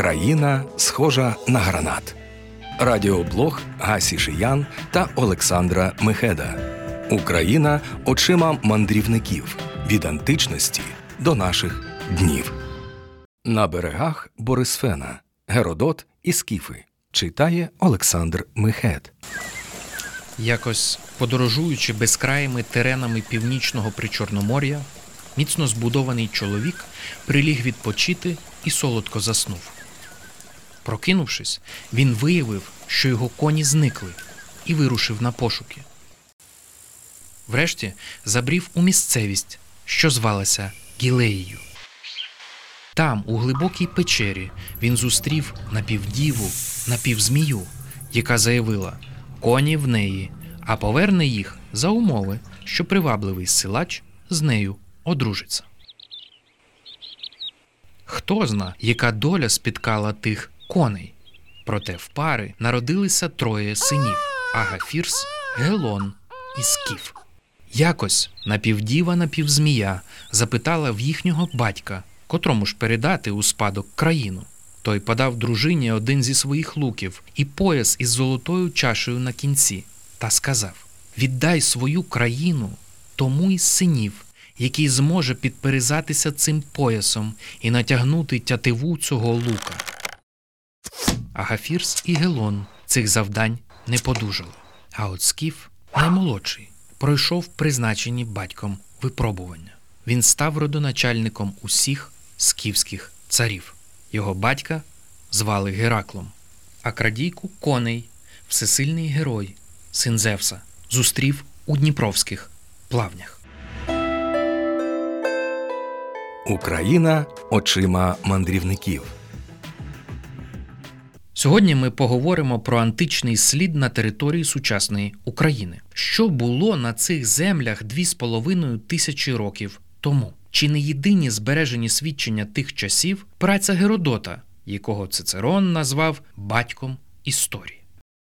Країна схожа на гранат. Радіоблог Гасі Шиян та Олександра Мехеда. Україна очима мандрівників від античності до наших днів. На берегах Борисфена. Геродот і Скіфи. Читає Олександр Мехед. Якось подорожуючи безкраїми теренами північного причорномор'я, міцно збудований чоловік приліг відпочити і солодко заснув. Прокинувшись, він виявив, що його коні зникли, і вирушив на пошуки. Врешті забрів у місцевість, що звалася Гілеєю. Там, у глибокій печері, він зустрів напівдіву, напівзмію, яка заявила коні в неї, а поверне їх за умови, що привабливий силач з нею одружиться. Хто зна, яка доля спіткала тих коней? Проте в пари народилися троє синів Агафірс, Гелон і Скіф. Якось напівдіва напівзмія запитала в їхнього батька, котрому ж передати у спадок країну. Той подав дружині один зі своїх луків і пояс із золотою чашею на кінці, та сказав: Віддай свою країну тому із синів, який зможе підперезатися цим поясом і натягнути тятиву цього лука. Агафірс і Гелон цих завдань не подужали. А от Скіф, наймолодший, пройшов призначені батьком випробування. Він став родоначальником усіх скіфських царів. Його батька звали Гераклом, а крадійку коней, всесильний герой, син Зевса, зустрів у Дніпровських плавнях. Україна очима мандрівників. Сьогодні ми поговоримо про античний слід на території сучасної України. Що було на цих землях дві з половиною тисячі років тому? Чи не єдині збережені свідчення тих часів праця Геродота, якого Цицерон назвав батьком історії?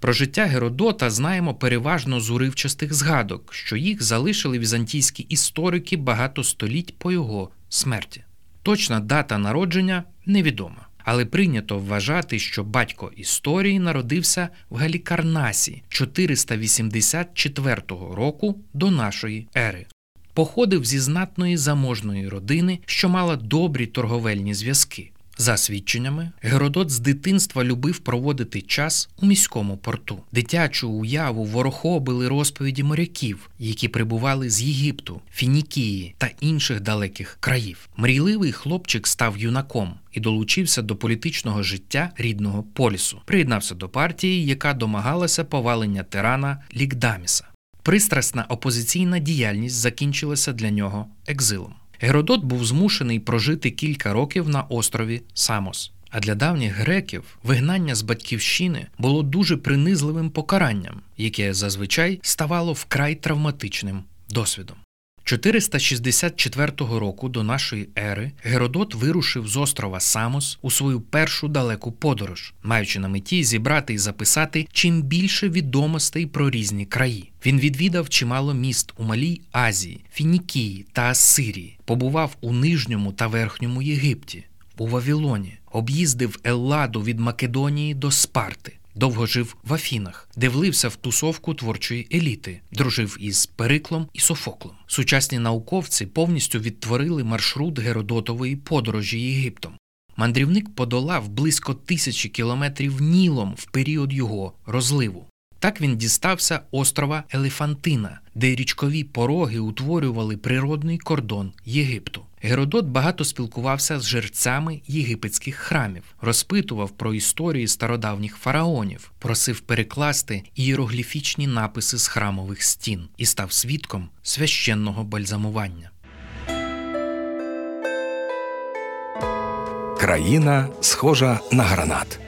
Про життя Геродота знаємо переважно з уривчастих згадок, що їх залишили візантійські історики багато століть по його смерті. Точна дата народження невідома. Але прийнято вважати, що батько історії народився в Галікарнасі 484 року до нашої ери. Походив зі знатної заможної родини, що мала добрі торговельні зв'язки. За свідченнями, Геродот з дитинства любив проводити час у міському порту. Дитячу уяву ворохобили розповіді моряків, які прибували з Єгипту, Фінікії та інших далеких країв. Мрійливий хлопчик став юнаком і долучився до політичного життя рідного полісу. Приєднався до партії, яка домагалася повалення тирана Лікдаміса. Пристрасна опозиційна діяльність закінчилася для нього екзилом. Геродот був змушений прожити кілька років на острові Самос. А для давніх греків вигнання з батьківщини було дуже принизливим покаранням, яке зазвичай ставало вкрай травматичним досвідом. 464 року до нашої ери Геродот вирушив з острова Самос у свою першу далеку подорож, маючи на меті зібрати і записати чим більше відомостей про різні краї. Він відвідав чимало міст у Малій Азії, Фінікії та Асирії, побував у Нижньому та Верхньому Єгипті, у Вавілоні, об'їздив Елладу від Македонії до Спарти. Довго жив в Афінах, де влився в тусовку творчої еліти, дружив із Периклом і Софоклом. Сучасні науковці повністю відтворили маршрут Геродотової подорожі Єгиптом. Мандрівник подолав близько тисячі кілометрів нілом в період його розливу. Так він дістався острова Елефантина, де річкові пороги утворювали природний кордон Єгипту. Геродот багато спілкувався з жерцями єгипетських храмів, розпитував про історії стародавніх фараонів, просив перекласти ієрогліфічні написи з храмових стін і став свідком священного бальзамування. Країна схожа на гранат.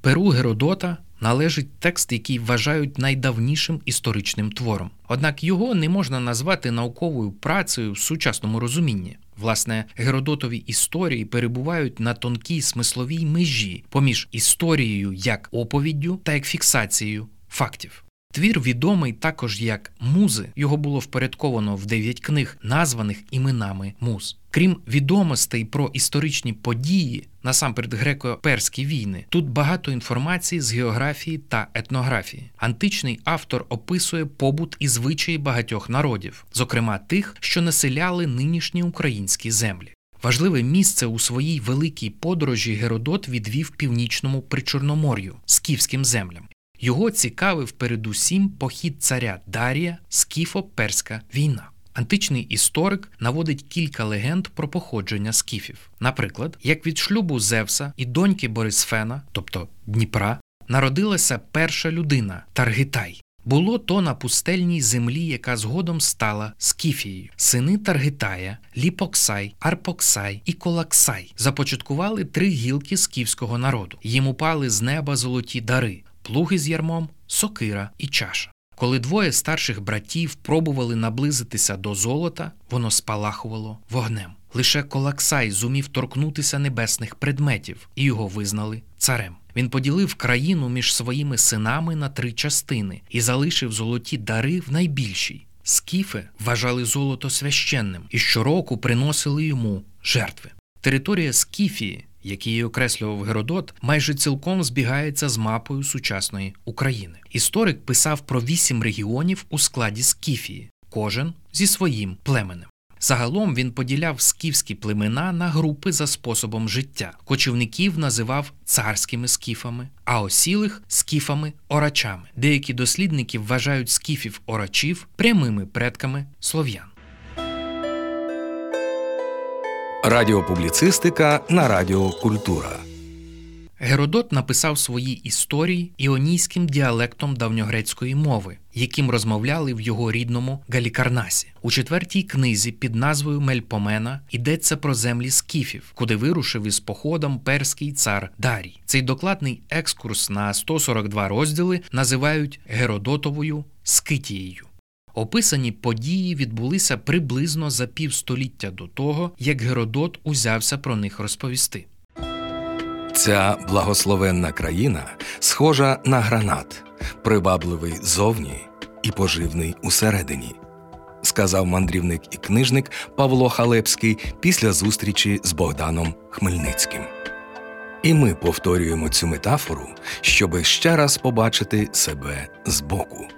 Перу Геродота належить текст, який вважають найдавнішим історичним твором. Однак його не можна назвати науковою працею в сучасному розумінні. Власне, Геродотові історії перебувають на тонкій смисловій межі поміж історією як оповіддю та як фіксацією фактів. Твір відомий також як музи. Його було впорядковано в дев'ять книг, названих іменами муз. Крім відомостей про історичні події, насамперед греко-перські війни, тут багато інформації з географії та етнографії. Античний автор описує побут і звичаї багатьох народів, зокрема тих, що населяли нинішні українські землі. Важливе місце у своїй великій подорожі Геродот відвів північному причорномор'ю скіфським землям. Його цікавив передусім похід царя Дарія, скіфо-перська війна. Античний історик наводить кілька легенд про походження скіфів. Наприклад, як від шлюбу Зевса і доньки Борисфена, тобто Дніпра, народилася перша людина Таргитай. Було то на пустельній землі, яка згодом стала Скіфією. Сини Таргитая, Ліпоксай, Арпоксай і Колаксай започаткували три гілки скіфського народу. Їм упали з неба золоті дари, плуги з ярмом, сокира і чаша. Коли двоє старших братів пробували наблизитися до золота, воно спалахувало вогнем. Лише Колаксай зумів торкнутися небесних предметів, і його визнали царем. Він поділив країну між своїми синами на три частини і залишив золоті дари в найбільшій. Скіфи вважали золото священним і щороку приносили йому жертви. Територія Скіфії її окреслював Геродот, майже цілком збігається з мапою сучасної України. Історик писав про вісім регіонів у складі Скіфії, кожен зі своїм племенем. Загалом він поділяв скіфські племена на групи за способом життя. Кочівників називав царськими скіфами, а осілих скіфами орачами. Деякі дослідники вважають скіфів орачів прямими предками слов'ян. Радіопубліцистика на Радіо Культура. Геродот написав свої історії іонійським діалектом давньогрецької мови, яким розмовляли в його рідному Галікарнасі. У четвертій книзі під назвою Мельпомена йдеться про землі скіфів, куди вирушив із походом перський цар Дарій. Цей докладний екскурс на 142 розділи називають Геродотовою Скитією. Описані події відбулися приблизно за півстоліття до того, як Геродот узявся про них розповісти. Ця благословенна країна схожа на гранат, привабливий зовні і поживний усередині, сказав мандрівник і книжник Павло Халепський після зустрічі з Богданом Хмельницьким. І ми повторюємо цю метафору, щоби ще раз побачити себе збоку.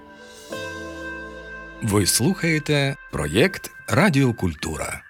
Ви слухаєте проєкт Радіокультура.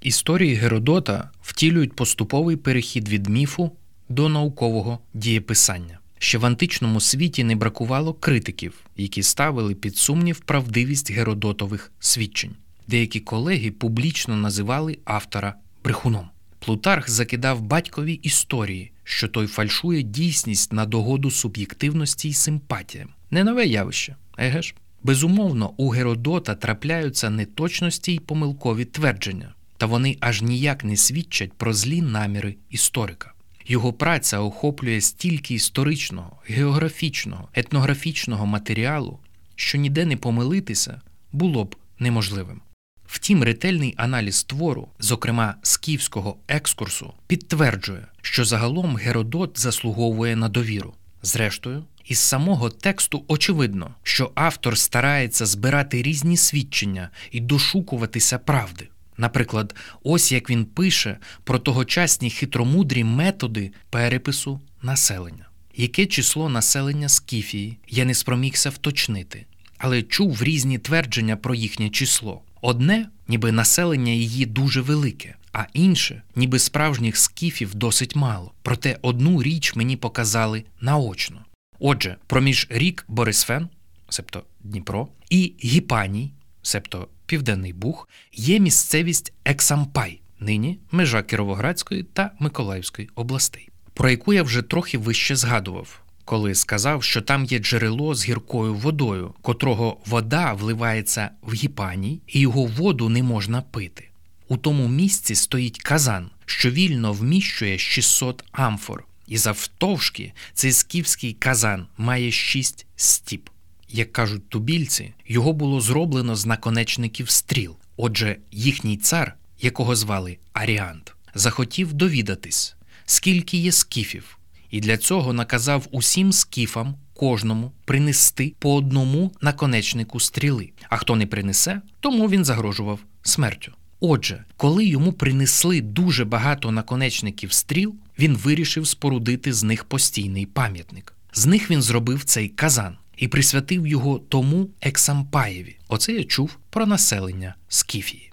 Історії Геродота втілюють поступовий перехід від міфу до наукового дієписання. Ще в античному світі не бракувало критиків, які ставили під сумнів правдивість Геродотових свідчень. Деякі колеги публічно називали автора брехуном. Плутарх закидав батькові історії, що той фальшує дійсність на догоду суб'єктивності й симпатіям. Не нове явище, еге ж? Безумовно, у Геродота трапляються неточності й помилкові твердження, та вони аж ніяк не свідчать про злі наміри історика. Його праця охоплює стільки історичного, географічного, етнографічного матеріалу, що ніде не помилитися було б неможливим. Втім, ретельний аналіз твору, зокрема скіфського екскурсу, підтверджує, що загалом Геродот заслуговує на довіру. Зрештою, із самого тексту очевидно, що автор старається збирати різні свідчення і дошукуватися правди. Наприклад, ось як він пише про тогочасні хитромудрі методи перепису населення. Яке число населення Скіфії я не спромігся вточнити, але чув різні твердження про їхнє число. Одне, ніби населення її дуже велике, а інше, ніби справжніх скіфів досить мало. Проте одну річ мені показали наочно. Отже, проміж рік Борисфен, себто Дніпро, і Гіпаній, себто Південний Буг, є місцевість Ексампай, нині межа Кіровоградської та Миколаївської областей, про яку я вже трохи вище згадував, коли сказав, що там є джерело з гіркою водою, котрого вода вливається в гіпаній, і його воду не можна пити. У тому місці стоїть казан, що вільно вміщує 600 амфор, і завтовшки цей скіфський казан має шість стіп. Як кажуть тубільці, його було зроблено з наконечників стріл. Отже, їхній цар, якого звали Аріант, захотів довідатись, скільки є скіфів, і для цього наказав усім скіфам кожному принести по одному наконечнику стріли. А хто не принесе, тому він загрожував смертю. Отже, коли йому принесли дуже багато наконечників стріл, він вирішив спорудити з них постійний пам'ятник. З них він зробив цей казан і присвятив його тому Ексампаєві. Оце я чув про населення Скіфії.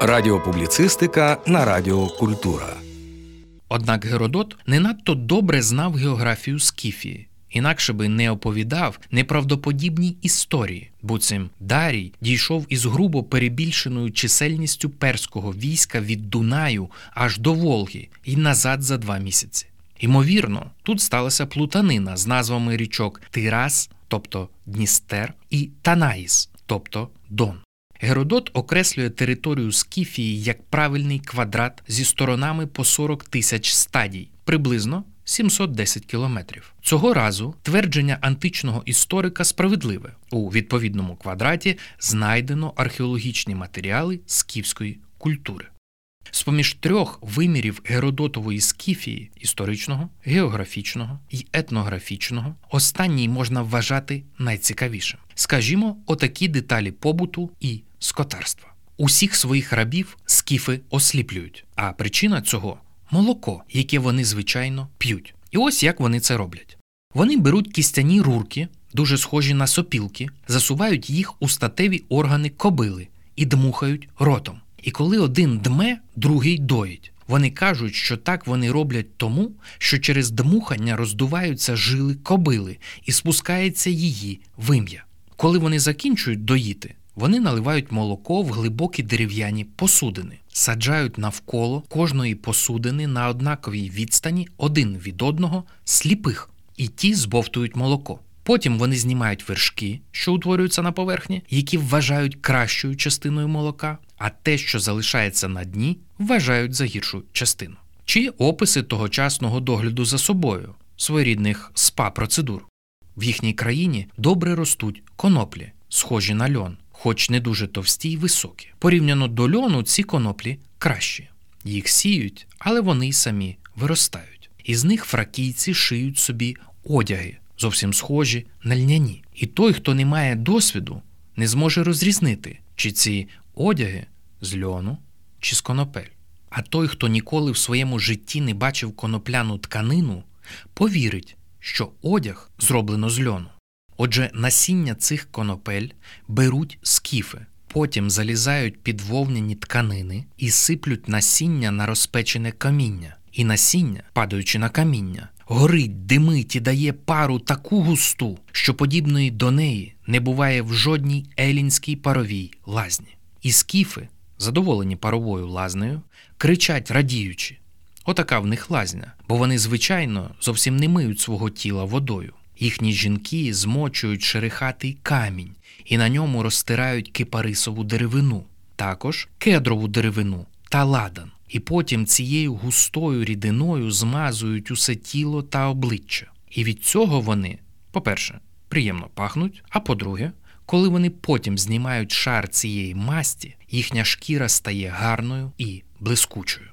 Радіопубліцистика на Радіо Культура. Однак Геродот не надто добре знав географію Скіфії. Інакше би не оповідав неправдоподібні історії, буцім Дарій дійшов із грубо перебільшеною чисельністю перського війська від Дунаю аж до Волги і назад за два місяці. Ймовірно, тут сталася плутанина з назвами річок Тирас, тобто Дністер, і Танаїс, тобто Дон. Геродот окреслює територію Скіфії як правильний квадрат зі сторонами по 40 тисяч стадій, приблизно 710 кілометрів. Цього разу твердження античного історика справедливе. У відповідному квадраті знайдено археологічні матеріали скіфської культури. З поміж трьох вимірів Геродотової скіфії історичного, географічного і етнографічного, останній можна вважати найцікавішим. Скажімо, отакі деталі побуту і скотарства. Усіх своїх рабів скіфи осліплюють, а причина цього молоко, яке вони звичайно п'ють. І ось як вони це роблять. Вони беруть кістяні рурки, дуже схожі на сопілки, засувають їх у статеві органи кобили і дмухають ротом. І коли один дме, другий доїть. Вони кажуть, що так вони роблять тому, що через дмухання роздуваються жили кобили і спускається її вим'я. Коли вони закінчують доїти, вони наливають молоко в глибокі дерев'яні посудини, саджають навколо кожної посудини на однаковій відстані один від одного сліпих, і ті збовтують молоко. Потім вони знімають вершки, що утворюються на поверхні, які вважають кращою частиною молока, а те, що залишається на дні, вважають за гіршу частину. Чи описи тогочасного догляду за собою, своєрідних спа процедур. В їхній країні добре ростуть коноплі, схожі на льон, хоч не дуже товсті й високі. Порівняно до льону, ці коноплі кращі. Їх сіють, але вони й самі виростають. Із них фракійці шиють собі одяги, зовсім схожі на льняні. І той, хто не має досвіду, не зможе розрізнити, чи ці одяги з льону чи з конопель. А той, хто ніколи в своєму житті не бачив конопляну тканину, повірить, що одяг зроблено з льону. Отже, насіння цих конопель беруть скіфи, потім залізають під вовняні тканини і сиплють насіння на розпечене каміння. І насіння, падаючи на каміння, горить, димить і дає пару таку густу, що подібної до неї не буває в жодній елінській паровій лазні. І скіфи, задоволені паровою лазнею, кричать радіючи. Отака в них лазня, бо вони, звичайно, зовсім не миють свого тіла водою. Їхні жінки змочують шерихатий камінь і на ньому розтирають кипарисову деревину, також кедрову деревину та ладан, і потім цією густою рідиною змазують усе тіло та обличчя. І від цього вони, по-перше, приємно пахнуть, а по-друге, коли вони потім знімають шар цієї масті, їхня шкіра стає гарною і блискучою.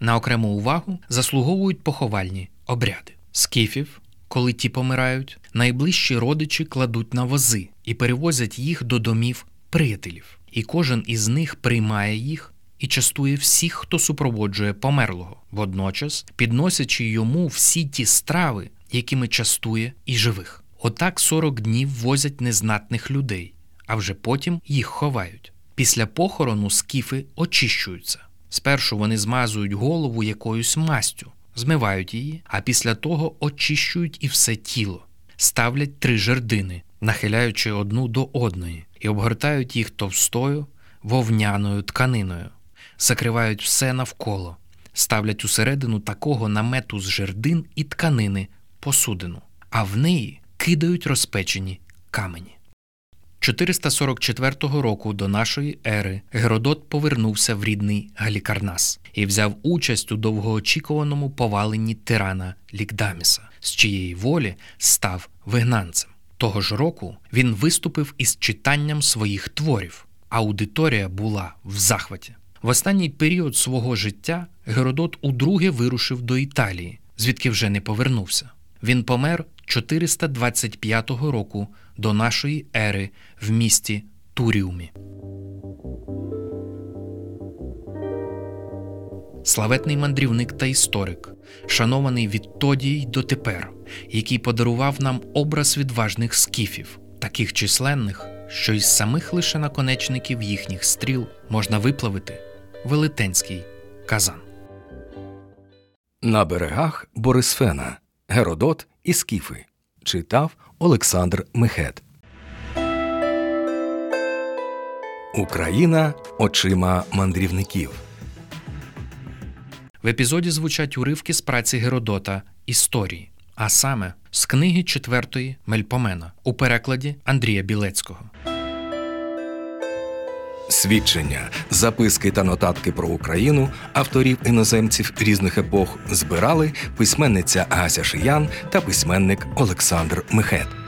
На окрему увагу заслуговують поховальні обряди скіфів. Коли ті помирають, найближчі родичі кладуть на вози і перевозять їх до домів приятелів, і кожен із них приймає їх і частує всіх, хто супроводжує померлого, водночас підносячи йому всі ті страви, якими частує і живих. Отак 40 днів возять незнатних людей, а вже потім їх ховають. Після похорону скіфи очищуються. Спершу вони змазують голову якоюсь мастю змивають її, а після того очищують і все тіло, ставлять три жердини, нахиляючи одну до одної, і обгортають їх товстою вовняною тканиною, закривають все навколо, ставлять усередину такого намету з жердин і тканини посудину, а в неї кидають розпечені камені. 444 року до нашої ери Геродот повернувся в рідний Галікарнас і взяв участь у довгоочікуваному поваленні тирана Лікдаміса, з чиєї волі став вигнанцем. Того ж року він виступив із читанням своїх творів. Аудиторія була в захваті. В останній період свого життя Геродот удруге вирушив до Італії, звідки вже не повернувся. Він помер 425 року до нашої ери в місті Туріумі. Славетний мандрівник та історик, шанований відтоді й дотепер, який подарував нам образ відважних скіфів, таких численних, що із самих лише наконечників їхніх стріл можна виплавити велетенський казан. На берегах Борисфена Геродот і Скіфи читав Олександр Мехет. Україна очима мандрівників. В епізоді звучать уривки з праці Геродота Історії, а саме з книги четвертої Мельпомена у перекладі Андрія Білецького. Свідчення, записки та нотатки про Україну авторів іноземців різних епох збирали письменниця Гася Шиян та письменник Олександр Мехет.